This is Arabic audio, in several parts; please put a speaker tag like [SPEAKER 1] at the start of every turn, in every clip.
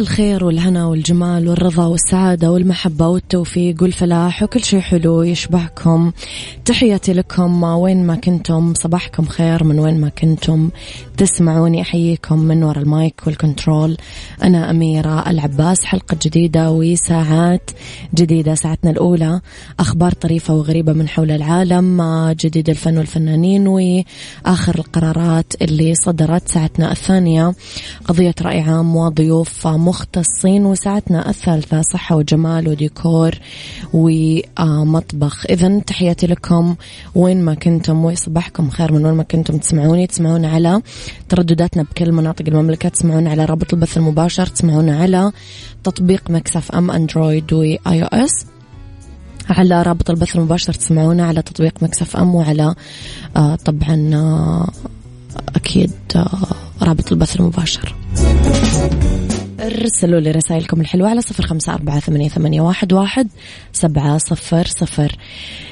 [SPEAKER 1] الخير والهنا والجمال والرضا والسعادة والمحبة والتوفيق والفلاح وكل شيء حلو يشبهكم. تحياتي لكم. وين ما كنتم صباحكم خير. من وين ما كنتم تسمعوني أحييكم من وراء المايك والكنترول. أنا أميرة العباس حلقة جديدة وساعات جديدة ساعتنا الأولى. أخبار طريفة وغريبة من حول العالم جديد الفن والفنانين وآخر القرارات اللي صدرت ساعتنا الثانية. قضية رأي عام وضيوف مختصين وساعتنا الثالثة صحة وجمال وديكور ومطبخ. إذا تحياتي لكم وين ما كنتم وصباحكم خير من وين ما كنتم تسمعوني. تسمعون على تردداتنا بكل مناطق المملكة تسمعون على رابط البث المباشر تسمعون على تطبيق Mix FM Android و iOS. على رابط البث المباشر تسمعونا على تطبيق Mix FM وعلى آه طبعا آه أكيد آه رابط البث المباشر. أرسلوا لي رسائلكم الحلوة على صفر خمسة أربعة ثمانية, ثمانية واحد, واحد سبعة صفر صفر.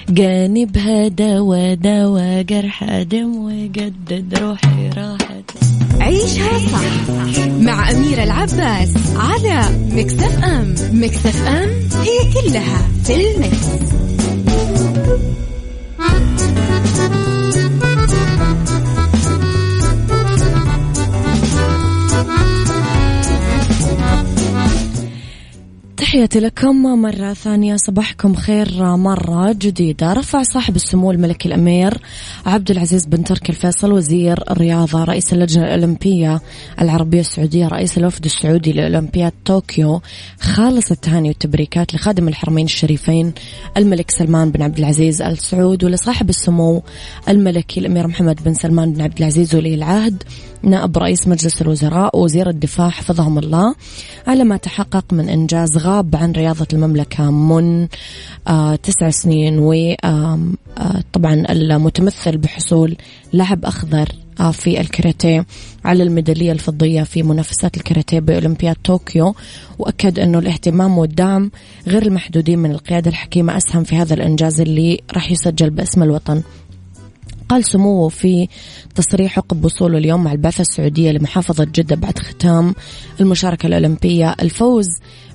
[SPEAKER 1] جانبها دوا دوا جرح دم وجدد روحي راحت.
[SPEAKER 2] عيشها صح مع أميرة العباس على مكتف أم. مكتف أم هي كلها في المكس.
[SPEAKER 1] تحياتي لكم مرة ثانية. صباحكم خير مرة جديدة. رفع صاحب السمو الملكي الأمير عبد العزيز بن تركي الفيصل وزير الرياضة رئيس اللجنة الأولمبية العربية السعودية رئيس الوفد السعودي لأولمبياد طوكيو خالص التهاني والتبريكات لخادم الحرمين الشريفين الملك سلمان بن عبد العزيز آل سعود ولصاحب السمو الملكي الأمير محمد بن سلمان بن عبد العزيز ولي العهد نائب رئيس مجلس الوزراء ووزير الدفاع حفظهم الله على ما تحقق من إنجاز غاب عن رياضة المملكة من آه تسع سنين وطبعا آه المتمثل بحصول لاعب أخضر آه في الكاراتيه على الميدالية الفضية في منافسات الكاراتيه بأولمبياد طوكيو. وأكد أنه الاهتمام والدعم غير المحدودين من القيادة الحكيمة أسهم في هذا الإنجاز اللي راح يسجل باسم الوطن. قال سموه في تصريح عقب وصوله اليوم مع البعثة السعودية لمحافظة جدة بعد ختام المشاركة الأولمبية الفوز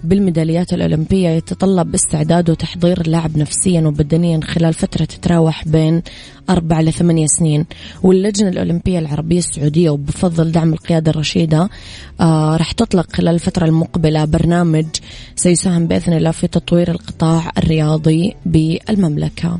[SPEAKER 1] بالميداليات الأولمبية يتطلب استعداد وتحضير اللاعب نفسيا وبدنيا خلال فترة تتراوح بين أربع لثمانية سنين واللجنة الأولمبية العربية السعودية وبفضل دعم القيادة الرشيدة آه راح تطلق خلال الفترة المقبلة برنامج سيساهم بإذن الله في تطوير القطاع الرياضي بالمملكة.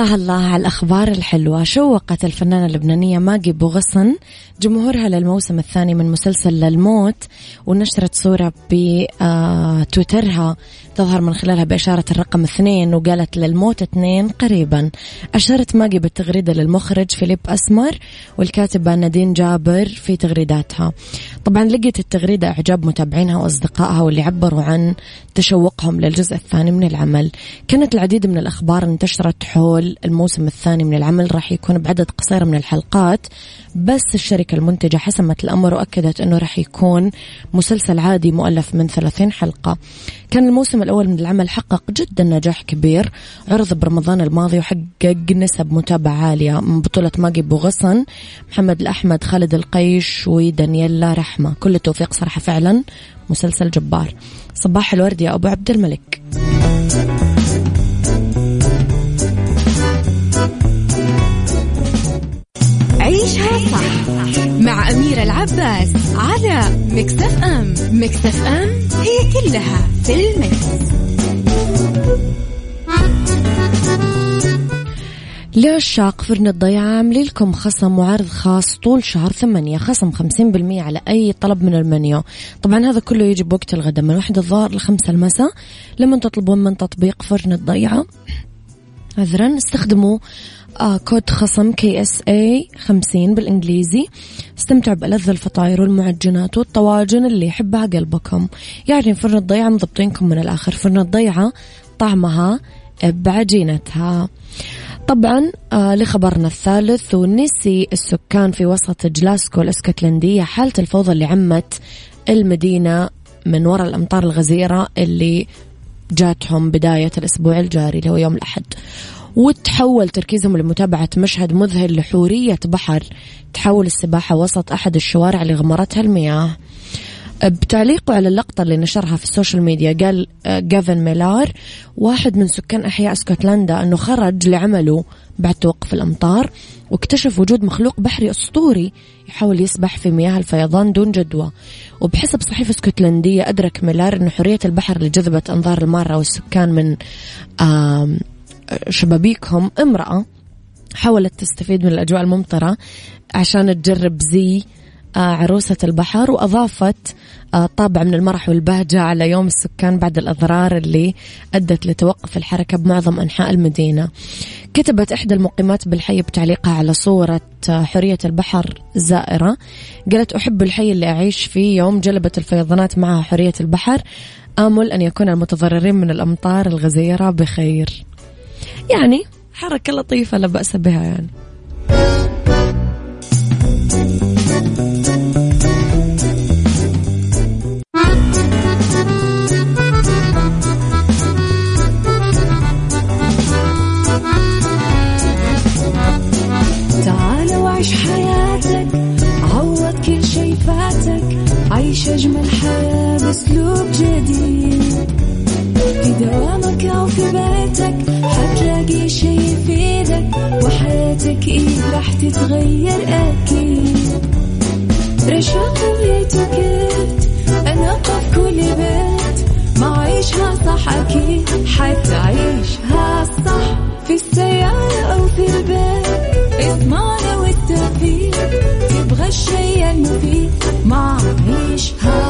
[SPEAKER 1] الله الله على الأخبار الحلوة. شوقت الفنانة اللبنانية ماجي بوغصن جمهورها للموسم الثاني من مسلسل الموت ونشرت صورة بتويترها تظهر من خلالها بإشارة الرقم اثنين وقالت للموت اثنين قريبا. أشارت ماجي بالتغريدة للمخرج فيليب أسمر والكاتبة نادين جابر في تغريداتها. طبعا لقيت التغريدة إعجاب متابعينها وأصدقائها واللي عبروا عن تشوقهم للجزء الثاني من العمل. كانت العديد من الأخبار انتشرت حول الموسم الثاني من العمل راح يكون بعدد قصير من الحلقات. بس الشركة المنتجة حسمت الأمر وأكدت أنه راح يكون مسلسل عادي مؤلف من 30 حلقة. كان الموسم الأول من العمل حقق جدا نجاح كبير. عرض برمضان الماضي وحقق نسب متابعة عالية من بطولة ماجي بوغصن محمد الأحمد خالد القيش ودانييلا رحمة. كل التوفيق صراحة فعلا. مسلسل جبار. صباح الورد يا أبو عبد الملك.
[SPEAKER 2] عيشها صح مع أميرة العباس على مكتف أم. مكتف أم هي كلها في المكس.
[SPEAKER 1] لعشاق فرن الضيعة عاملين لكم خصم وعرض خاص طول شهر ثمانية. خصم خمسين بالمية على أي طلب من المنيو. طبعا هذا كله يجي بوقت الغداء. من واحد الظهر لخمسة المساء. لما تطلبون من تطبيق فرن الضيعة؟ عذرا استخدموا آه كود خصم KSA 50 بالإنجليزي. استمتعوا بألذ الفطاير والمعجنات والطواجن اللي يحبها قلبكم. يعني فرن الضيعة مضبطينكم من الآخر. فرن الضيعة طعمها بعجينتها. طبعا آه لخبرنا الثالث ونسي السكان في وسط جلاسكو الإسكتلندية حالة الفوضى اللي عمت المدينة من وراء الأمطار الغزيرة اللي جاتهم بداية الأسبوع الجاري اللي هو يوم الأحد. وتحول تركيزهم لمتابعة مشهد مذهل لحورية بحر. تحول السباحة وسط أحد الشوارع اللي غمرتها المياه. بتعليقه على اللقطة اللي نشرها في ال social media قال آه، جافن ميلار واحد من سكان أحياء اسكتلندا أنه خرج لعمله بعد توقف الأمطار واكتشف وجود مخلوق بحري أسطوري يحاول يسبح في مياه الفيضان دون جدوى. وبحسب صحيفة اسكتلندية أدرك ميلار أن حرية البحر اللي جذبت أنظار المارة والسكان من شبابيكهم امرأة حاولت تستفيد من الأجواء الممطرة عشان تجرب زي آه، عروسة البحر وأضافت آه، طابع من المرح والبهجة على يوم السكان بعد الأضرار اللي أدت لتوقف الحركة بمعظم أنحاء المدينة. كتبت إحدى المقيمات بالحي بتعليقها على صورة آه، حرية البحر زائرة. قالت أحب الحي اللي أعيش فيه يوم جلبت الفيضانات معها حرية البحر. آمل أن يكون المتضررين من الأمطار الغزيرة بخير. يعني حركة لطيفة لا بأس بها يعني.
[SPEAKER 3] عيش أجمل حياة بأسلوب جديد. في دوامك أو في بيتك حتلاقي شي يفيدك وحياتك إيه راح تتغير أكيد. رشاق ويتوكيت أنا في كل بيت. ما عيشها صح أكيد حتعيشها صح. في السيارة أو في البيت اسمعنا والتوفيق. تبغى الشي المفيد ما عيشها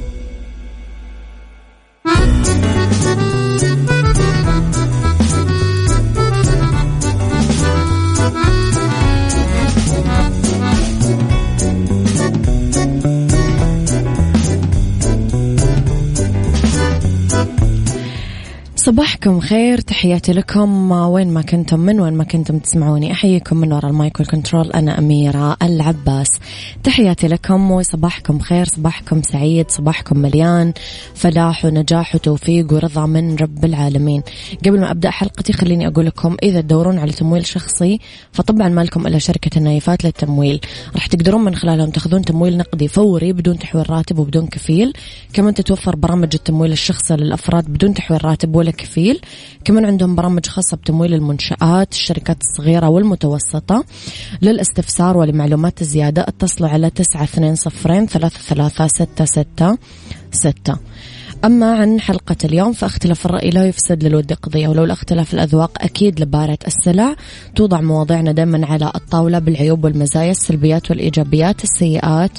[SPEAKER 1] صباحكم خير تحياتي لكم. وين ما كنتم من وين ما كنتم تسمعوني أحييكم من وراء ال mic وال control. أنا أميرة العباس. تحياتي لكم وصباحكم خير صباحكم سعيد صباحكم مليان. فلاح ونجاح وتوفيق ورضا من رب العالمين. قبل ما أبدأ حلقتي خليني أقول لكم إذا تدورون على تمويل شخصي فطبعا ما لكم إلا شركة النايفات للتمويل. راح تقدرون من خلالهم تأخذون تمويل نقدي فوري بدون تحويل راتب وبدون كفيل. كمان تتوفر برامج التمويل الشخصي للأفراد بدون تحويل راتب ولا كفيل كمان عندهم برامج خاصة بتمويل المنشآت الشركات الصغيرة والمتوسطة. للاستفسار ولمعلومات زيادة اتصلوا على تسعة اثنين صفرين ثلاثة ثلاثة ستة ستة. ستة أما عن حلقة اليوم فاختلاف الرأي لا يفسد للود قضية. ولو اختلاف الأذواق أكيد لبارة السلع توضع مواضيعنا دائما على الطاولة بالعيوب والمزايا السلبيات والإيجابيات السيئات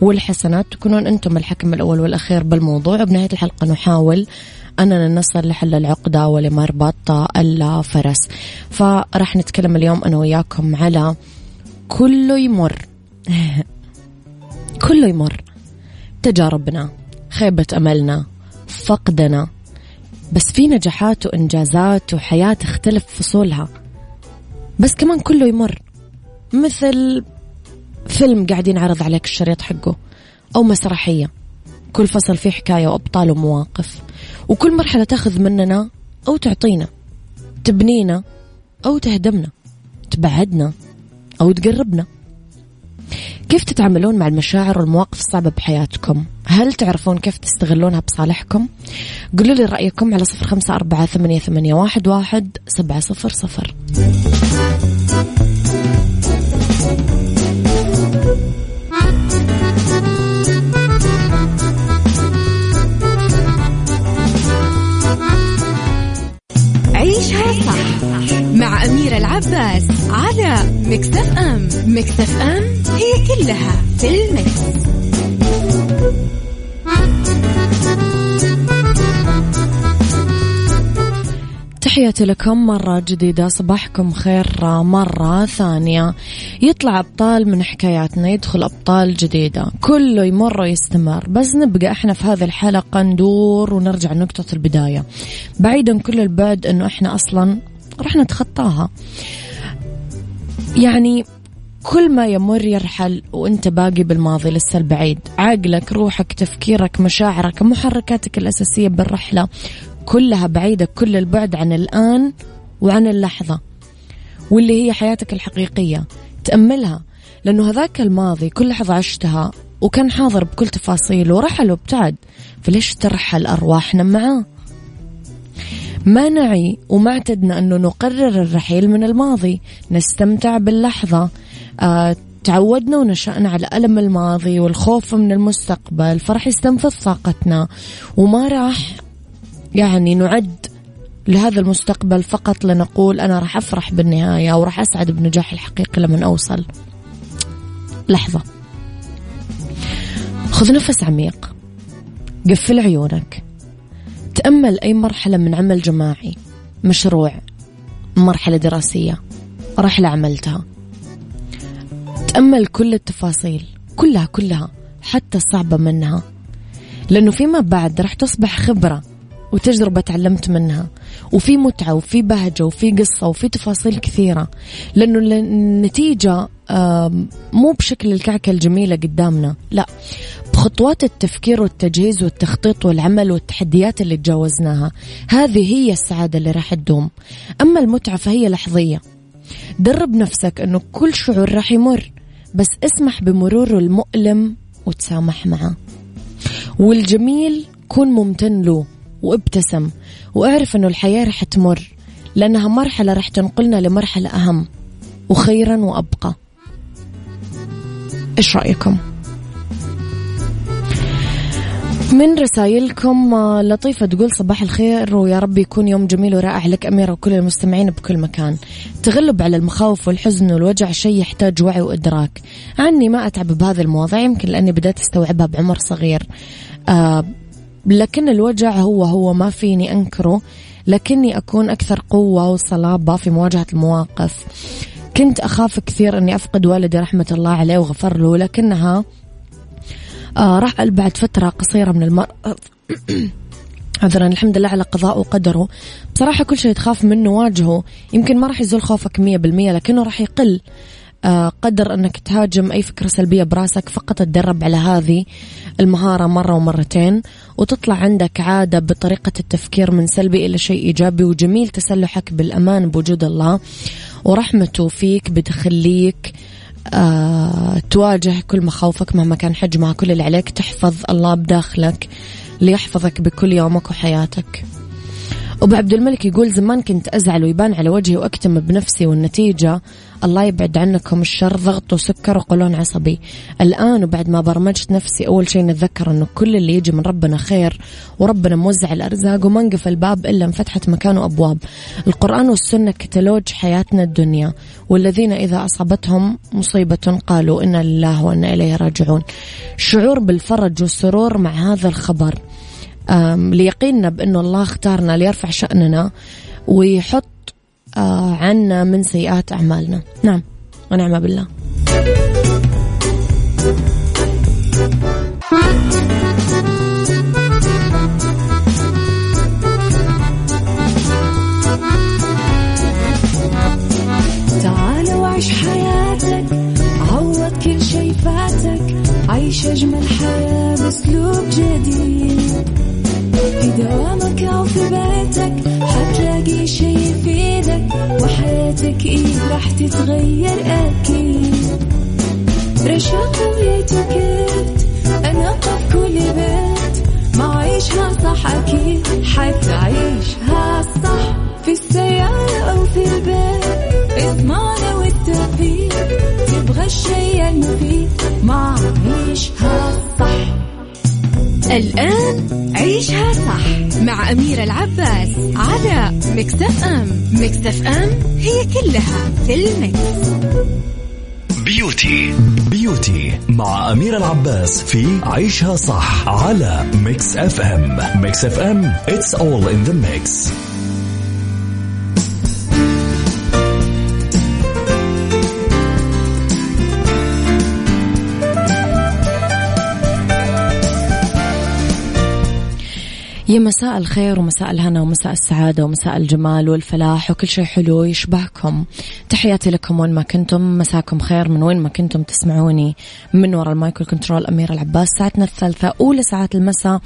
[SPEAKER 1] والحسنات. تكونون أنتم الحكم الأول والأخير بالموضوع. وبنهاية الحلقة نحاول أننا نصل لحل العقدة ولمربط الفرس فراح نتكلم اليوم أنا وياكم على كله يمر. كله يمر. تجاربنا خيبة أملنا فقدنا. بس في نجاحات وإنجازات وحياة تختلف فصولها بس كمان كله يمر. مثل فيلم قاعد ينعرض عليك الشريط حقه. أو مسرحية. كل فصل فيه حكاية وأبطال ومواقف. وكل مرحلة تاخذ مننا أو تعطينا تبنينا أو تهدمنا تبعدنا أو تقربنا. كيف تتعاملون مع المشاعر والمواقف الصعبة بحياتكم؟ هل تعرفون كيف تستغلونها بصالحكم؟ قولوا لي رأيكم على صفر خمسة أربعة ثمانية, واحد سبعة صفر صفر.
[SPEAKER 2] مع أميرة العباس على مكتف أم. مكتف أم هي كلها في المكس.
[SPEAKER 1] تحياتي لكم مرة جديدة صباحكم خير مرة ثانية. يطلع أبطال من حكاياتنا يدخل أبطال جديدة. كله يمر ويستمر. بس نبقى إحنا في هذه الحلقة ندور ونرجع لنقطة البداية. بعيدا كل البعد إنه إحنا أصلا راح نتخطاها. يعني كل ما يمر يرحل وانت باقي بالماضي لسه البعيد عقلك روحك تفكيرك مشاعرك محركاتك الأساسية بالرحلة كلها بعيدة كل البعد عن الآن وعن اللحظة واللي هي حياتك الحقيقية. تأملها لأنه هذاك الماضي كل لحظة عشتها وكان حاضر بكل تفاصيله ورحل وابتعد. فليش ترحل أرواحنا معاه؟ ما نعي وما اعتدنا أنه نقرر الرحيل من الماضي. نستمتع باللحظة. آه تعودنا ونشأنا على ألم الماضي والخوف من المستقبل. فرح يستنفذ طاقتنا. وما راح يعني نعد لهذا المستقبل فقط لنقول أنا راح أفرح بالنهاية أو راح أسعد بنجاحي الحقيقي لما أوصل. لحظة. خذ نفس عميق. قفل عيونك. تأمل أي مرحلة من عمل جماعي مشروع مرحلة دراسية رحلة عملتها. تأمل كل التفاصيل كلها كلها حتى الصعبة منها. لأنه فيما بعد راح تصبح خبرة وتجربة تعلمت منها. وفي متعة وفي بهجة وفي قصة وفي تفاصيل كثيرة. لأنه النتيجة مو بشكل الكعكة الجميلة قدامنا. لا بخطوات التفكير والتجهيز والتخطيط والعمل والتحديات اللي تجاوزناها. هذه هي السعادة اللي راح تدوم. أما المتعة فهي لحظية. درب نفسك أنه كل شعور راح يمر بس اسمح بمروره المؤلم وتسامح معه. والجميل كن ممتن له وابتسم واعرف أنه الحياة رح تمر لأنها مرحلة رح تنقلنا لمرحلة أهم وخيرا وأبقى. إيش رأيكم؟ من رسائلكم آه، لطيفة تقول صباح الخير ويا رب يكون يوم جميل ورائع لك أميرة وكل المستمعين بكل مكان. تغلب على المخاوف والحزن والوجع شيء يحتاج وعي وإدراك. عني ما أتعب بهذه المواضيع يمكن لأني بدأت أستوعبها بعمر صغير. آه لكن الوجع هو هو ما فيني أنكره. لكني أكون أكثر قوة وصلابة في مواجهة المواقف. كنت أخاف كثير أني أفقد والدي رحمة الله عليه وغفر له لكنها راح بعد فترة قصيرة من المرض عذرا الحمد لله على قضاء وقدره. بصراحة كل شيء تخاف منه واجهه. يمكن ما راح يزول خوفك مية بالمية لكنه راح يقل آه، قدر أنك تهاجم أي فكرة سلبية براسك فقط تدرب على هذه المهارة مرة ومرتين وتطلع عندك عادة بطريقة التفكير من سلبي إلى شيء إيجابي وجميل تسلحك بالأمان بوجود الله ورحمته فيك بتخليك آه تواجه كل مخاوفك مهما كان حجمها كل اللي عليك تحفظ الله بداخلك ليحفظك بكل يومك وحياتك. أبو عبد الملك يقول زمان كنت أزعل ويبان على وجهي وأكتم بنفسي والنتيجة. الله يبعد عنكم الشر ضغط وسكر وقولون عصبي. الآن وبعد ما برمجت نفسي أول شيء نتذكر أنه كل اللي يجي من ربنا خير وربنا موزع الأرزاق وما انقفل الباب إلا انفتحت مكانه أبواب القرآن والسنة كتالوج حياتنا الدنيا. والذين إذا أصابتهم مصيبة قالوا إنا لله وإنا إليه راجعون. شعور بالفرج والسرور مع هذا الخبر. ليقيننا بأنه الله اختارنا ليرفع شأننا ويحط آه، عنا من سيئات أعمالنا. نعم. ونعم بالله.
[SPEAKER 3] تعال وعيش حياتك عوض كل شي فاتك عيش أجمل حياة بأسلوب جديد. في دوامك أو في بيتك حتلاقي شي يفيدك وحياتك إيه راح تتغير أكيد. رشاق ويتوكيت أنا قف كل بيت ما عيشها صح أكيد حتعيشها صح. في السيارة أو في البيت إضمعنا والتوفيق تبغى الشي المفيد ما عيشها صح.
[SPEAKER 2] الآن عيشها صح مع أميرة العباس على Mix FM Mix FM it's all in the
[SPEAKER 4] mix. beauty. beauty مع أميرة العباس في عيشها صح على Mix FM Mix FM it's all in the mix.
[SPEAKER 1] يا مساء الخير ومساء الهنا ومساء السعادة ومساء الجمال والفلاح وكل شيء حلو يشبهكم. تحياتي لكم وين ما كنتم. مساكم خير من وين ما كنتم تسمعوني. من وراء ال mic وال control أميرة العباس. ساعتنا الثالثة أولى ساعات المساء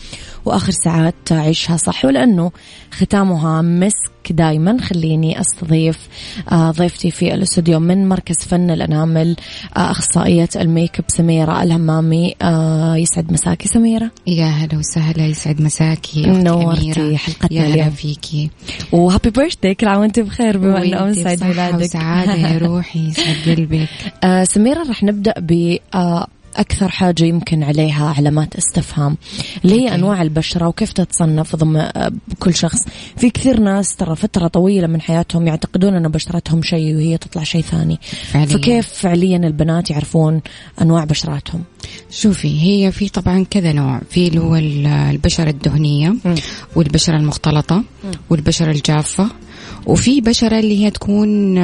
[SPEAKER 1] وآخر ساعات عيشها صح ولأنه ختامها مسك دائما خليني أستضيف آه، ضيفتي في الاستوديو من مركز فن الأنامل آه، أخصائية ال make up سميرة الهمامي. آه، يسعد مساكي سميرة.
[SPEAKER 5] يا هلا وسهلا يسعد مساكي.
[SPEAKER 1] نورتي حلقتنا
[SPEAKER 5] يا هلا فيكي.
[SPEAKER 1] وهابي بيرثدي كل عام وانت بخير بما إنه أمس عيد ميلادك.
[SPEAKER 5] وسعادة يا روحي يسعد قلبك.
[SPEAKER 1] سميرة رح نبدأ ب أكثر حاجة يمكن عليها علامات استفهام اللي هي أنواع البشرة وكيف تتصنف ضمن كل شخص. في كثير ناس ترى فترة طويلة من حياتهم يعتقدون أن بشرتهم شيء وهي تطلع شيء ثاني. فعليا. فكيف فعليا البنات يعرفون أنواع بشراتهم؟
[SPEAKER 5] شوفي هي في طبعا كذا نوع. في اللي هو البشرة الدهنية والبشرة المختلطة والبشرة الجافة وفي بشرة اللي هي تكون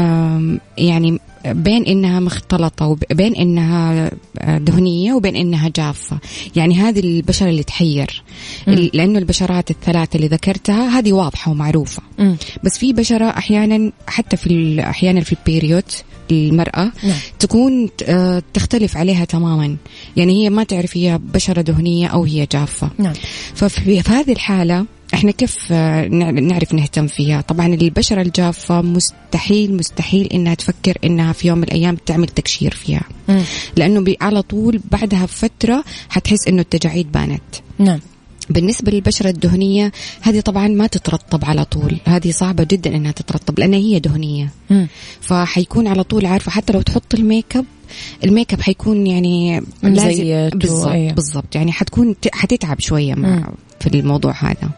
[SPEAKER 5] يعني بين إنها مختلطة وبين إنها دهنية وبين إنها جافة يعني هذه البشرة اللي تحير م. لأنه البشرات الثلاثة اللي ذكرتها هذه واضحة ومعروفة م. بس في بشرة أحيانا حتى في أحيانا في البيريود المرأة نعم. تكون آه، تختلف عليها تماما يعني هي ما تعرف هي بشرة دهنية أو هي جافة نعم. ففي هذه الحالة إحنا كيف آه، نعرف نهتم فيها؟ طبعا البشرة الجافة مستحيل مستحيل إنها تفكر إنها في يوم من الأيام تعمل تكشير فيها. م. لأنه على طول بعدها بفترة حتحس إنه التجاعيد بانت. نعم. بالنسبة للبشرة الدهنية هذه طبعا ما تترطب على طول. هذه صعبة جدا إنها تترطب لانها هي دهنية. م. فحيكون على طول عارفة حتى لو تحط ال make up ال make up حيكون يعني
[SPEAKER 1] لازم
[SPEAKER 5] بالضبط بالضبط. يعني حتكون حتتعب شوية مع في الموضوع هذا.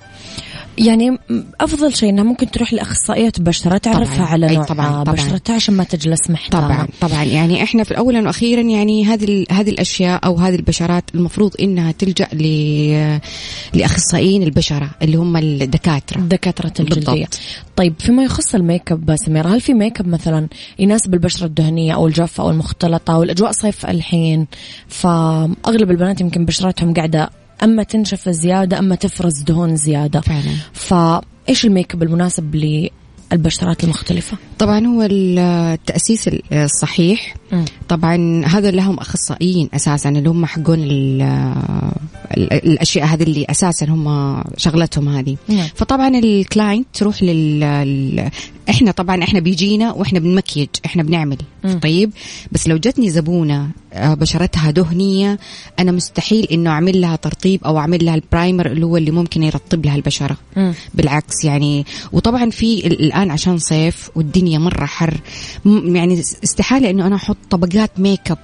[SPEAKER 1] يعني أفضل شيء إنها ممكن تروح لأخصائية بشرة تعرفها طبعًا. على نوع طبعًا. طبعًا. بشرتها عشان ما تجلس محتاره
[SPEAKER 5] طبعا طبعا يعني إحنا في اولا وأخيرا يعني هذه هذه الأشياء أو هذه البشرات المفروض إنها تلجأ ل لأخصائيين البشرة اللي هم الدكاترة
[SPEAKER 1] دكاترة الجلدية بالضبط. طيب فيما يخص ال make up سميرة هل في make up مثلا يناسب البشرة الدهنية أو الجافه أو المختلطة والاجواء صيف الحين فأغلب البنات يمكن بشرتهم قاعدة أما تنشف زيادة أما تفرز دهون زيادة. فعلا. فإيش ال make up المناسب للبشرات المختلفة؟
[SPEAKER 5] طبعا هو التأسيس الصحيح. طبعا هذا لهم أخصائيين أساسا اللي هم حقون الأشياء هذه اللي أساسا هم شغلتهم هذه. نعم. فطبعا ال client تروح لل إحنا طبعا إحنا بيجينا وإحنا بنمكيج إحنا بنعمل. طيب بس لو جتني زبونة آه، بشرتها دهنية أنا مستحيل إنه أعمل لها ترطيب أو أعمل لها ال primer اللي هو اللي ممكن يرطب لها البشرة.
[SPEAKER 1] مم.
[SPEAKER 5] بالعكس يعني وطبعا في ال- الآن عشان صيف والدنيا مرة حر م- يعني استحالة إنه أنا أحط طبقات make up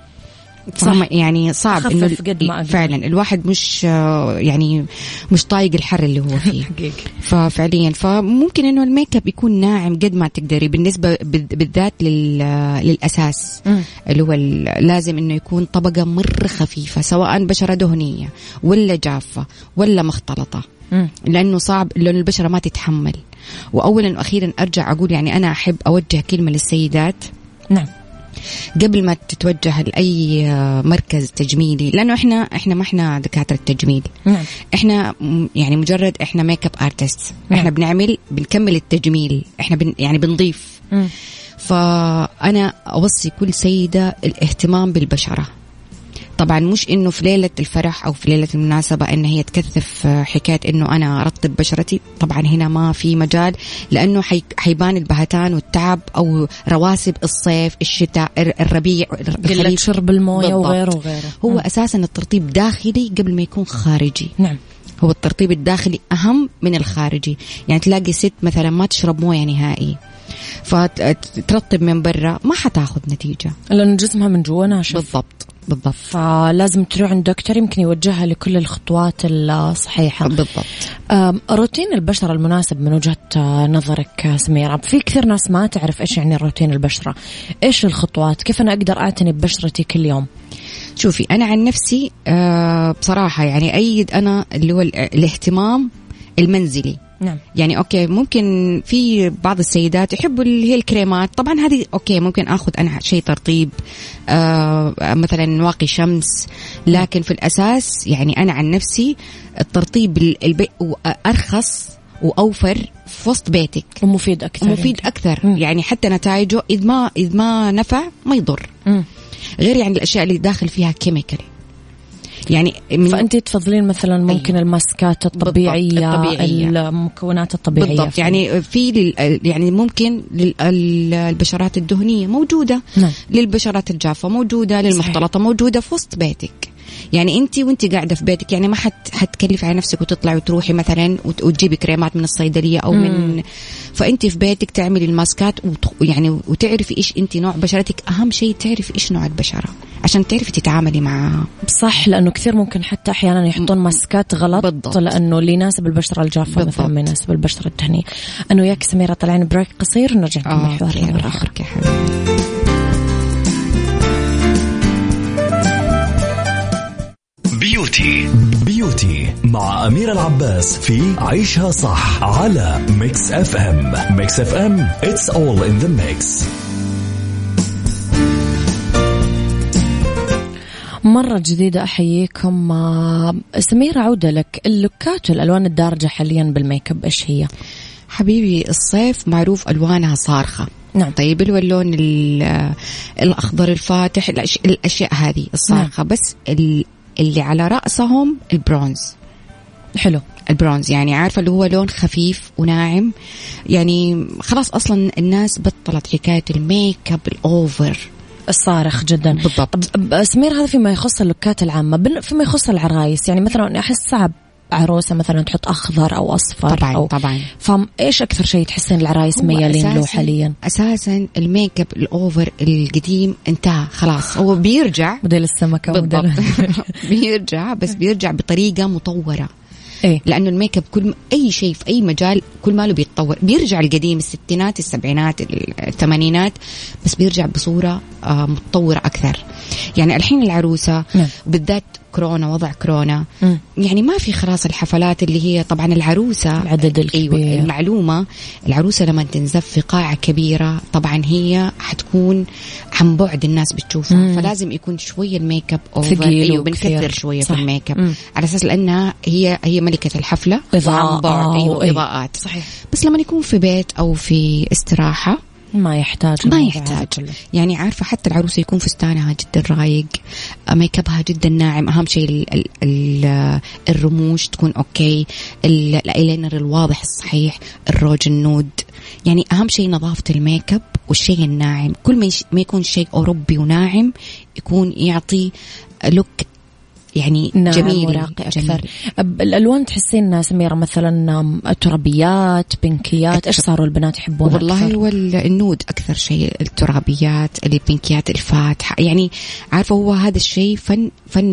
[SPEAKER 5] فاهمة؟ يعني صعب إنه
[SPEAKER 1] قد ما أقدر.
[SPEAKER 5] فعلا الواحد مش آه، يعني مش طايق الحر اللي هو فيه. ففعليا. فممكن إنه الميك اب يكون ناعم قد ما تقدري بالنسبة بال- بالذات لل
[SPEAKER 1] للأساس.
[SPEAKER 5] اللي هو لازم إنه يكون طبقة مره خفيفة سواء بشرة دهنية ولا جافة ولا
[SPEAKER 1] مختلطة.
[SPEAKER 5] لأنه صعب لأنه البشرة ما تتحمل. واولا وأخيرا أرجع أقول يعني أنا أحب أوجه كلمة للسيدات.
[SPEAKER 1] نعم.
[SPEAKER 5] قبل ما تتوجه لأي مركز تجميلي لأنه إحنا إحنا ما إحنا دكاترة تجميل.
[SPEAKER 1] نعم.
[SPEAKER 5] إحنا يعني مجرد إحنا make up artist
[SPEAKER 1] نعم.
[SPEAKER 5] إحنا بنعمل بنكمل التجميل. إحنا بن يعني بنضيف.
[SPEAKER 1] مم.
[SPEAKER 5] فأنا أوصي كل سيدة الاهتمام بالبشرة. طبعا مش إنه في ليلة الفرح أو في ليلة المناسبة إن هي تكثف آه، حكاية إنه أنا أرطب بشرتي. طبعا هنا ما في مجال لأنه حي- حيبان البهتان والتعب أو رواسب الصيف الشتاء الر- الربيع الخريف.
[SPEAKER 1] شرب
[SPEAKER 5] الموية.
[SPEAKER 1] وغيره وغيره.
[SPEAKER 5] هو
[SPEAKER 1] مم.
[SPEAKER 5] أساسا الترطيب داخلي قبل ما يكون خارجي.
[SPEAKER 1] نعم.
[SPEAKER 5] هو الترطيب الداخلي أهم من الخارجي. يعني تلاقي ست مثلا ما تشرب موية نهائي. فترطب من برا ما حتاخذ نتيجة.
[SPEAKER 1] لأنه جسمها من جوا ناشف.
[SPEAKER 5] بالضبط بالضبط.
[SPEAKER 1] فلازم تروح عند دكتور يمكن يوجهها لكل الخطوات الصحيحة.
[SPEAKER 5] بالضبط.
[SPEAKER 1] روتين البشرة المناسب من وجهة آه، نظرك آه، سميرة في كثير ناس ما تعرف إيش يعني روتين البشرة. إيش الخطوات؟ كيف أنا أقدر أعتني ببشرتي كل يوم؟
[SPEAKER 5] شوفي أنا عن نفسي آه بصراحة يعني أيد أنا اللي هو ال- الاهتمام المنزلي.
[SPEAKER 1] نعم.
[SPEAKER 5] يعني okay ممكن في بعض السيدات يحبوا اللي هي الكريمات. طبعا هذه okay ممكن آخذ أنا شيء ترطيب آه مثلا واقي شمس. لكن في الأساس يعني أنا عن نفسي الترطيب ارخص وأوفر في وسط بيتك.
[SPEAKER 1] ومفيد أكثر
[SPEAKER 5] مفيد
[SPEAKER 1] يمكن.
[SPEAKER 5] أكثر.
[SPEAKER 1] مم.
[SPEAKER 5] يعني حتى نتائجه اذا ما اذا ما نفع ما يضر.
[SPEAKER 1] مم.
[SPEAKER 5] غير يعني الأشياء اللي داخل فيها كيميكال يعني من
[SPEAKER 1] فأنت تفضلين مثلا ممكن
[SPEAKER 5] أيوة.
[SPEAKER 1] الماسكات الطبيعية
[SPEAKER 5] الطبيعية.
[SPEAKER 1] المكونات الطبيعية
[SPEAKER 5] بالضبط
[SPEAKER 1] فيه.
[SPEAKER 5] يعني في لل- يعني ممكن للبشرات الدهنية موجودة
[SPEAKER 1] نعم.
[SPEAKER 5] للبشرات الجافة موجودة للمختلطة موجودة في وسط بيتك يعني انت وانت قاعدة في بيتك يعني ما حت حتكلفي على نفسك وتطلعي وتروحي مثلا وت- وتجيبي كريمات من الصيدلية أو من فانت في بيتك تعملي الماسكات وت- يعني وتعرفي إيش انت نوع بشرتك. أهم شيء تعرفي إيش نوع البشرة عشان تعرفي تتعاملي معها
[SPEAKER 1] صح لأنه كثير ممكن حتى أحيانا يحطون ماسكات غلط
[SPEAKER 5] بالضبط.
[SPEAKER 1] لأنه اللي يناسب البشرة الجافة مثلا ما. يناسب البشرة الدهنية. أنا وياك سميرة طالعين بريك قصير ونرجع نكمل حوارنا مره
[SPEAKER 5] أخرى
[SPEAKER 4] beauty beauty مع أميرة العباس في عيشها صح على Mix FM Mix FM it's all in the mix
[SPEAKER 1] مرة جديدة أحييكم آه، سميرة عودة لك اللوكات والألوان الدارجة حاليا بال make up إيش هي؟
[SPEAKER 5] حبيبي الصيف معروف ألوانها صارخة
[SPEAKER 1] نعم.
[SPEAKER 5] طيب اللي هو اللون ال- الأخضر الفاتح الأشياء هذه الصارخة
[SPEAKER 1] نعم.
[SPEAKER 5] بس ال- اللي على رأسهم البرونز.
[SPEAKER 1] حلو.
[SPEAKER 5] البرونز يعني عارفة اللي هو لون خفيف وناعم. يعني خلاص أصلا الناس بطلت حكاية ال make up ال over.
[SPEAKER 1] الصارخ جدا.
[SPEAKER 5] بالضبط.
[SPEAKER 1] سميرة هذا فيما يخص اللوكات العامة فيما يخص العرايس. يعني مثلا أحس صعب عروسة مثلا تحط أخضر أو أصفر
[SPEAKER 5] طبعا
[SPEAKER 1] أو
[SPEAKER 5] طبعا.
[SPEAKER 1] فايش أكثر شيء تحسين العرايس ميالين له حاليا؟
[SPEAKER 5] أساسا
[SPEAKER 1] ال
[SPEAKER 5] make up ال over القديم انتهى خلاص. هو بيرجع.
[SPEAKER 1] موديل السمكة
[SPEAKER 5] بالضبط.
[SPEAKER 1] موديل
[SPEAKER 5] بيرجع بس بيرجع بطريقة مطورة.
[SPEAKER 1] إيه.
[SPEAKER 5] لأنه ال make up كل أي شيء في أي مجال كل ماله بيتطور. بيرجع القديم الستينات السبعينات الثمانينات بس بيرجع بصورة آه، متطورة أكثر. يعني الحين العروسة
[SPEAKER 1] نعم.
[SPEAKER 5] بالذات كورونا وضع كورونا
[SPEAKER 1] مم.
[SPEAKER 5] يعني ما في خلاص الحفلات اللي هي طبعا العروسة
[SPEAKER 1] العدد الكبير.
[SPEAKER 5] أيوة المعلومة العروسة لما تنزف في قاعة كبيرة طبعا هي حتكون عن بعد الناس بتشوفها
[SPEAKER 1] مم.
[SPEAKER 5] فلازم يكون شوية ال make
[SPEAKER 1] up
[SPEAKER 5] over
[SPEAKER 1] أيوه.
[SPEAKER 5] بنكثر شوية
[SPEAKER 1] صح.
[SPEAKER 5] في ال make
[SPEAKER 1] up.
[SPEAKER 5] على أساس لانها هي هي ملكة الحفلة
[SPEAKER 1] إضاءة
[SPEAKER 5] وعن بعد أيوه
[SPEAKER 1] وإيه.
[SPEAKER 5] إضاءات
[SPEAKER 1] صحيح
[SPEAKER 5] بس لما يكون في بيت أو في استراحة
[SPEAKER 1] ما يحتاج
[SPEAKER 5] ما يحتاج. يعني عارفة حتى العروسه يكون فستانها جدا رايق make up ها جدا ناعم. أهم شيء ال ال ال الرموش تكون okay ال- الأيلاينر الواضح الصحيح الروج ال nude. يعني أهم شيء نظافة ال make up والشيء الناعم. كل ما, يكون شيء أوروبي وناعم يكون يعطي look يعني
[SPEAKER 1] ناعم
[SPEAKER 5] جميل
[SPEAKER 1] وراقي
[SPEAKER 5] جميل.
[SPEAKER 1] أكثر أب- الألوان تحسين سميرة مثلا آم، ترابيات بنكيات إيش صاروا البنات يحبون
[SPEAKER 5] والله
[SPEAKER 1] أكثر؟
[SPEAKER 5] هو ال nude أكثر شيء الترابيات البنكيات الفاتحة يعني عارفة هو هذا الشيء فن فن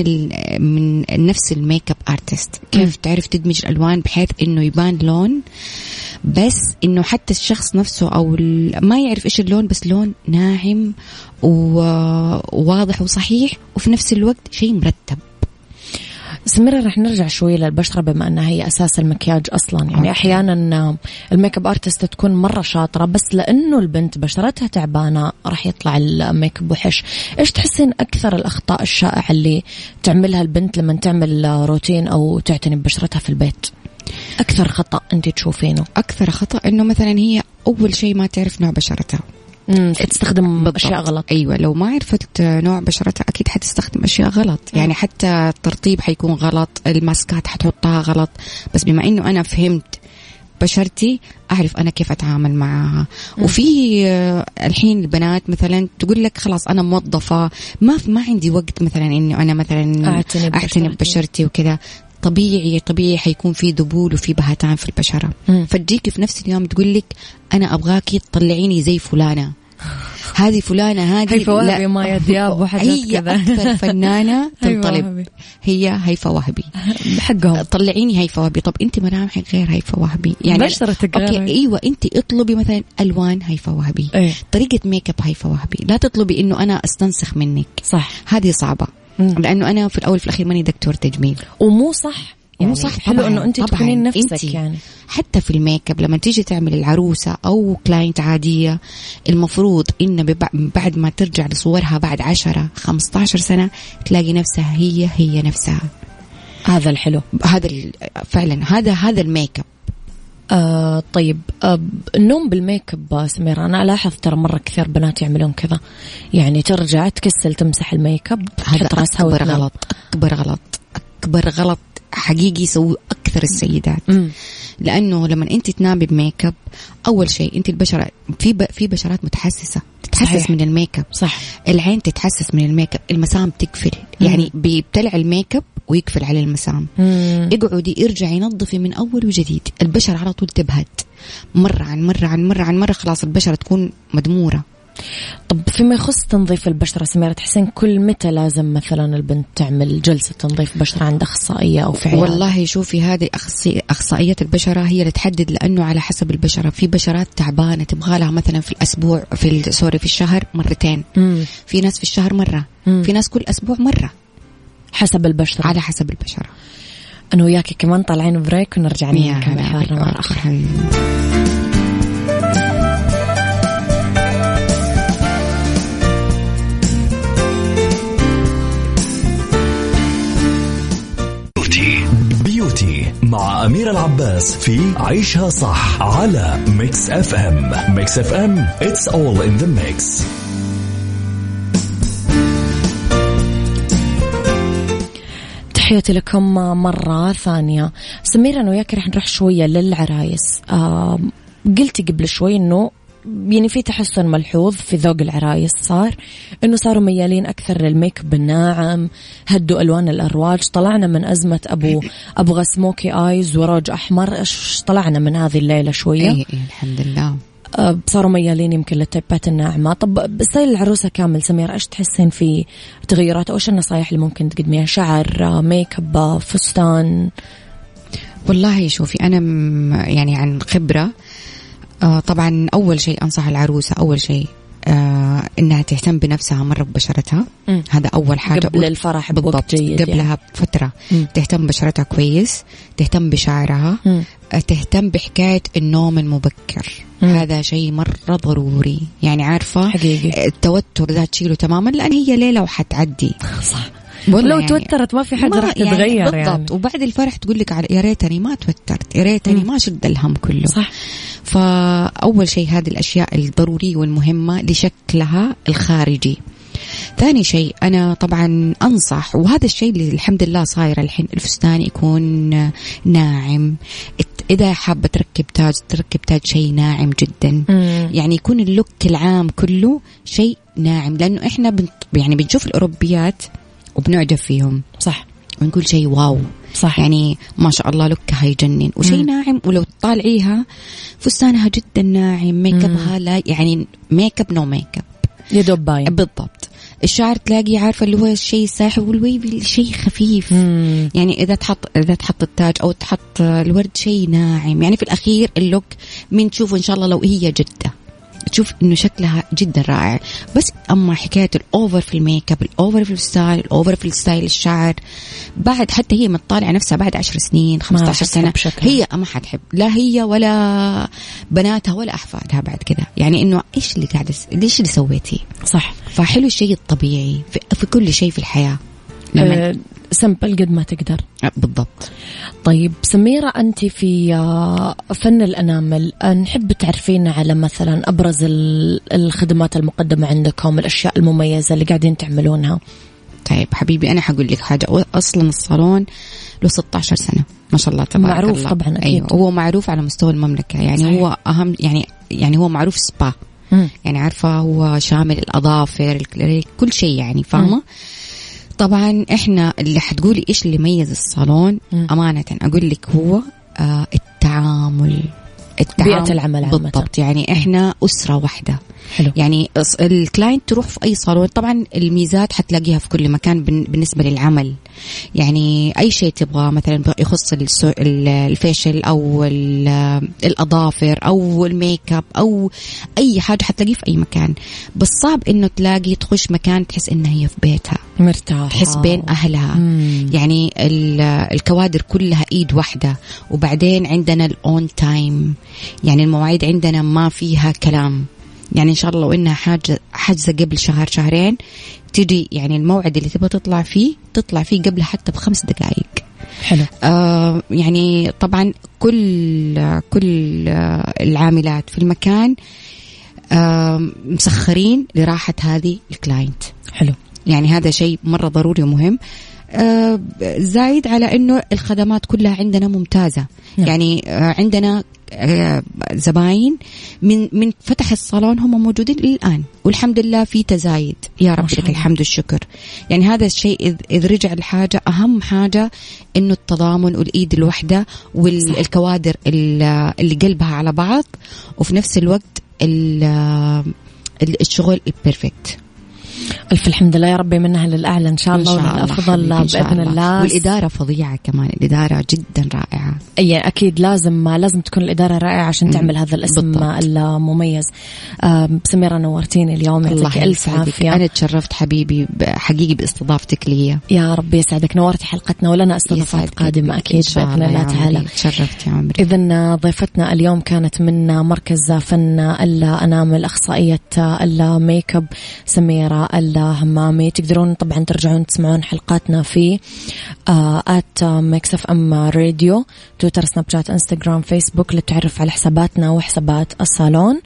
[SPEAKER 5] من نفس ال make up artist كيف تعرف تدمج الألوان بحيث إنه يبان لون بس إنه حتى الشخص نفسه أو ال- ما يعرف إيش اللون بس لون ناعم وواضح وصحيح وفي نفس الوقت شيء مرتب.
[SPEAKER 1] سميرة رح نرجع شوي للبشرة بما أنها هي أساس المكياج أصلا. يعني
[SPEAKER 5] okay.
[SPEAKER 1] أحيانا ال make up artist تكون مرة شاطرة بس لأنه البنت بشرتها تعبانة راح يطلع ال make up وحش. إيش تحسين أكثر الأخطاء الشائعة اللي تعملها البنت لما تعمل روتين أو تعتني ببشرتها في البيت؟ أكثر خطأ أنت تشوفينه؟
[SPEAKER 5] أكثر خطأ إنه مثلا هي أول شيء ما تعرف نوع بشرتها.
[SPEAKER 1] تستخدم. أشياء غلط.
[SPEAKER 5] أيوه لو ما عرفت نوع بشرتها أكيد حتستخدم أشياء غلط. يعني حتى الترطيب حيكون غلط الماسكات حتحطها غلط. بس بما إنه أنا فهمت بشرتي أعرف أنا كيف أتعامل معها. وفي آه، الحين البنات مثلا تقول لك خلاص أنا موظفة ما ما عندي وقت مثلا إني أنا مثلا.
[SPEAKER 1] أعتني ببشرتي
[SPEAKER 5] وكذا. طبيعي طبيعي حيكون في ذبول وفي بهتان في البشرة.
[SPEAKER 1] مم.
[SPEAKER 5] فتجيكي في نفس اليوم تقول لك أنا أبغاكي تطلعيني زي فلانة. هذه فلانة هذه
[SPEAKER 1] هيفا وهبي،. مايا دياب وحاجات
[SPEAKER 5] هي
[SPEAKER 1] كذا.
[SPEAKER 5] أكثر
[SPEAKER 1] فنانة
[SPEAKER 5] تنطلب. هي هيفا وهبي
[SPEAKER 1] حقهم
[SPEAKER 5] طلعيني هيفا وهبي طب أنت ملامحك غير هيفا وهبي يعني
[SPEAKER 1] بشرتك غير okay.
[SPEAKER 5] أيوه أنت اطلبي مثلا ألوان هيفا وهبي
[SPEAKER 1] إيه.
[SPEAKER 5] طريقة make up هيفا وهبي لا تطلبي إنه أنا أستنسخ منك
[SPEAKER 1] صح
[SPEAKER 5] هذه صعبة
[SPEAKER 1] مم.
[SPEAKER 5] لأنه أنا في الأول في الأخير ماني دكتور تجميل
[SPEAKER 1] ومو صح يعني
[SPEAKER 5] صح
[SPEAKER 1] حلو
[SPEAKER 5] طبعاً،
[SPEAKER 1] انه انت. تكونين نفسك
[SPEAKER 5] إنتي.
[SPEAKER 1] يعني
[SPEAKER 5] حتى في ال make up لما تيجي تعمل العروسة أو client عادية المفروض ببع- بعد ما ترجع لصورها بعد عشرة 15 سنة تلاقي نفسها هي هي نفسها
[SPEAKER 1] هذا الحلو
[SPEAKER 5] هذا فعلا هذا هذا ال make up
[SPEAKER 1] آه طيب آه النوم بال make up سميرة أنا ألاحظ ترى مرة كثير بنات يعملون كذا يعني ترجع تكسل تمسح ال make up
[SPEAKER 5] هذا
[SPEAKER 1] تحط راسها
[SPEAKER 5] أكبر
[SPEAKER 1] وتنام.
[SPEAKER 5] غلط أكبر غلط أكبر غلط حقيقي يسوي أكثر السيدات.
[SPEAKER 1] مم.
[SPEAKER 5] لأنه لما أنت تنامي ب make up أول شيء أنت البشرة في ب... في بشرات متحسسة تتحسس
[SPEAKER 1] صحيح.
[SPEAKER 5] من ال make up
[SPEAKER 1] صح.
[SPEAKER 5] العين تتحسس من ال make up المسام تقفل. يعني بيبتلع ال make up ويقفل على المسام.
[SPEAKER 1] مم.
[SPEAKER 5] اقعدي ارجعي نظفي من أول وجديد. البشره على طول تبهت مرة عن مرة عن مرة عن مرة خلاص البشرة تكون مدمورة.
[SPEAKER 1] طب فيما يخص تنظيف البشرة سميرة تحسين كل متى لازم مثلا البنت تعمل جلسة تنظيف بشرة عند أخصائية أو في عيادة؟
[SPEAKER 5] والله شوفي هذه أخصي... أخصائية البشرة هي اللي تحدد لأنه على حسب البشرة. في بشرات تعبانة تبغى لها مثلا في الأسبوع في سوري في الشهر مرتين.
[SPEAKER 1] مم.
[SPEAKER 5] في ناس في الشهر مرة.
[SPEAKER 1] مم.
[SPEAKER 5] في ناس كل أسبوع مرة.
[SPEAKER 1] حسب البشرة.
[SPEAKER 5] على حسب البشرة.
[SPEAKER 1] أنا وياكي كمان طالعين break ونرجع نكمل حوارنا مرة. أخرى.
[SPEAKER 4] مع أمير العباس في عيشها صح على Mix FM Mix FM it's all in the mix.
[SPEAKER 1] تحياتي لكم مرة ثانية. سميرة أنا وياك رح نروح شوية للعرايس. آه قلتي قبل شوي أنه يعني في تحسن ملحوظ في ذوق العرايس صار إنه صاروا ميالين أكثر للميك اب الناعم هدوا ألوان الأرواج. طلعنا من أزمة أبو أبغى smoky eyes وروج أحمر. طلعنا من هذه الليلة شوية؟
[SPEAKER 5] اي اي الحمد لله.
[SPEAKER 1] آه، صاروا ميالين يمكن للتيبات الناعمة. طب style العروسة كامل سميرة إيش تحسين في تغيرات أو إيش النصايح اللي ممكن تقدميها؟ شعر ميك أب فستان؟
[SPEAKER 5] والله شوفي أنا يعني عن خبرة طبعا أول شيء أنصح العروسة أول شيء آه إنها تهتم بنفسها مرة ببشرتها
[SPEAKER 1] مم.
[SPEAKER 5] هذا أول حاجة
[SPEAKER 1] قبل الفرح
[SPEAKER 5] بالضبط
[SPEAKER 1] جيد
[SPEAKER 5] قبلها
[SPEAKER 1] يعني.
[SPEAKER 5] بفترة
[SPEAKER 1] مم.
[SPEAKER 5] تهتم ببشرتها كويس تهتم بشعرها
[SPEAKER 1] مم.
[SPEAKER 5] آه، تهتم بحكاية النوم المبكر
[SPEAKER 1] مم.
[SPEAKER 5] هذا شيء مرة ضروري يعني عارفة
[SPEAKER 1] حقيقي.
[SPEAKER 5] التوتر ده تشيله تماما لأن هي ليلة وحتعدي
[SPEAKER 1] صح
[SPEAKER 5] والله
[SPEAKER 1] لو
[SPEAKER 5] يعني
[SPEAKER 1] توترت ما في حاجة
[SPEAKER 5] ما
[SPEAKER 1] راح تتغير
[SPEAKER 5] بالضبط
[SPEAKER 1] يعني.
[SPEAKER 5] وبعد الفرح تقول لك على- يا ريتني ما توترت يا ريتني. ما شد الهم كله
[SPEAKER 1] صح
[SPEAKER 5] فأول شيء هذه الأشياء الضرورية والمهمة لشكلها الخارجي. ثاني شيء أنا طبعا أنصح وهذا الشيء اللي الحمد لله صاير الحين الفستان يكون ناعم. إذا حابة تركب تاج تركب تاج شيء ناعم جدا.
[SPEAKER 1] مم.
[SPEAKER 5] يعني يكون ال look العام كله شيء ناعم لأنه إحنا بنت يعني بنشوف الأوروبيات وبنعجب فيهم.
[SPEAKER 1] صح.
[SPEAKER 5] ونقول شيء wow.
[SPEAKER 1] صح.
[SPEAKER 5] يعني ما شاء الله look ها يجنن وشيء
[SPEAKER 1] مم.
[SPEAKER 5] ناعم ولو تطالعيها فستانها جدا ناعم. make up ها لا يعني make up no make up
[SPEAKER 1] يا دوب باين.
[SPEAKER 5] بالضبط. الشعر تلاقي عارفة اللي هو الشيء الساحب وال wavy شيء خفيف.
[SPEAKER 1] مم.
[SPEAKER 5] يعني إذا تحط إذا تحط التاج أو تحط الورد شيء ناعم. يعني في الأخير ال look من تشوفه إن شاء الله لو هي جدة. تشوف إنه شكلها جدا رائع. بس أما حكاية الاوفر في الميك اب الاوفر في الستايل الاوفر في الستايل الشعر بعد حتى هي متطالعة نفسها بعد 10 سنين 15
[SPEAKER 1] سنة شكلها.
[SPEAKER 5] هي ما حتحب. لا هي ولا بناتها ولا أحفادها بعد كذا يعني إنه إيش اللي قاعدة ليش اللي سويتيه
[SPEAKER 1] صح.
[SPEAKER 5] فحلو الشيء الطبيعي في, في كل شيء في الحياة. لما
[SPEAKER 1] أه simple قد ما تقدر
[SPEAKER 5] بالضبط
[SPEAKER 1] طيب سميرة أنت في آه، فن الأنامل آه، نحب تعرفينا على مثلا أبرز ال- الخدمات المقدمة عندكم الأشياء المميزة اللي قاعدين تعملونها
[SPEAKER 5] طيب حبيبي أنا حقول لك حاجة أصلا الصالون له 16 سنة ما شاء الله تبارك
[SPEAKER 1] معروف
[SPEAKER 5] الله.
[SPEAKER 1] طبعاً أكيد.
[SPEAKER 5] أيوه هو معروف على مستوى المملكة يعني
[SPEAKER 1] صحيح.
[SPEAKER 5] هو أهم يعني يعني هو معروف سبا
[SPEAKER 1] مم.
[SPEAKER 5] يعني عارفة هو شامل الكليريك كل شيء يعني فاهمة طبعا إحنا اللي حتقولي إيش اللي يميز الصالون
[SPEAKER 1] مم.
[SPEAKER 5] أمانة أقول لك هو آه التعامل التعامل
[SPEAKER 1] بيئة العمل.
[SPEAKER 5] بالضبط يعني إحنا أسرة واحدة
[SPEAKER 1] حلو.
[SPEAKER 5] يعني ال client تروح في أي صالون. طبعا الميزات حتلاقيها في كل مكان بالنسبة للعمل. يعني أي شيء تبغاه مثلا يخص ال facial أو ال- الأظافر أو ال make up أو أي حاجة حتلاقيه في أي مكان. بس صعب إنه تلاقي تخش مكان تحس إنها هي في بيتها.
[SPEAKER 1] مرتاحة.
[SPEAKER 5] تحس بين أهلها.
[SPEAKER 1] مم.
[SPEAKER 5] يعني ال- الكوادر كلها إيد واحدة. وبعدين عندنا ال on time يعني المواعيد عندنا ما فيها كلام. يعني إن شاء الله لو انها حاجة حجزه قبل شهر شهرين. تجي يعني الموعد اللي تبغى تطلع فيه تطلع فيه قبل حتى بخمس دقائق.
[SPEAKER 1] حلو.
[SPEAKER 5] آه يعني طبعا كل كل آه العاملات في المكان آه مسخرين لراحة هذه الكلاينت.
[SPEAKER 1] حلو.
[SPEAKER 5] يعني هذا شيء مرة ضروري ومهم. آه، زايد على إنه الخدمات كلها عندنا ممتازة.
[SPEAKER 1] نعم.
[SPEAKER 5] يعني آه، عندنا زباين من من فتح الصالون هم موجودين الآن. والحمد لله في تزايد. يا رب لك. الحمد والشكر. يعني هذا الشيء إذ إذ رجع الحاجة أهم حاجة إنه التضامن والإيد الوحدة والكوادر اللي قلبها على بعض وفي نفس الوقت ال- الشغل البيرفكت
[SPEAKER 1] ألف الحمد لله يا ربي منها للأعلى إن شاء الله
[SPEAKER 5] إن شاء
[SPEAKER 1] بإذن الله
[SPEAKER 5] والإدارة فظيعة كمان الإدارة جدا رائعة
[SPEAKER 1] أي أكيد لازم لازم تكون الإدارة رائعة عشان. تعمل هذا الاسم
[SPEAKER 5] بالضبط.
[SPEAKER 1] المميز سميرة نورتيني اليوم يعطيك ألف. عافية
[SPEAKER 5] أنا تشرفت حبيبي حقيقي باستضافتك لي
[SPEAKER 1] يا رب يسعدك نورتي حلقتنا ولنا
[SPEAKER 5] أستضافات.
[SPEAKER 1] قادمة أكيد بإذن
[SPEAKER 5] الله
[SPEAKER 1] الله تعالى.
[SPEAKER 5] تشرفت يا عمري
[SPEAKER 1] إذا ضيفتنا اليوم كانت من مركز فن الأنامل أخصائية ال make up سميرة الهمامي تقدرون طبعا ترجعون تسمعون حلقاتنا في at Mix FM Radio تويتر سناب شات إنستغرام فيسبوك للتعرف على حساباتنا وحسابات الصالون.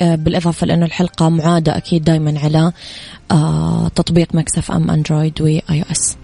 [SPEAKER 1] آه، بالإضافة لأنه الحلقة معادة أكيد دايما على آه، تطبيق Mix FM Android و iOS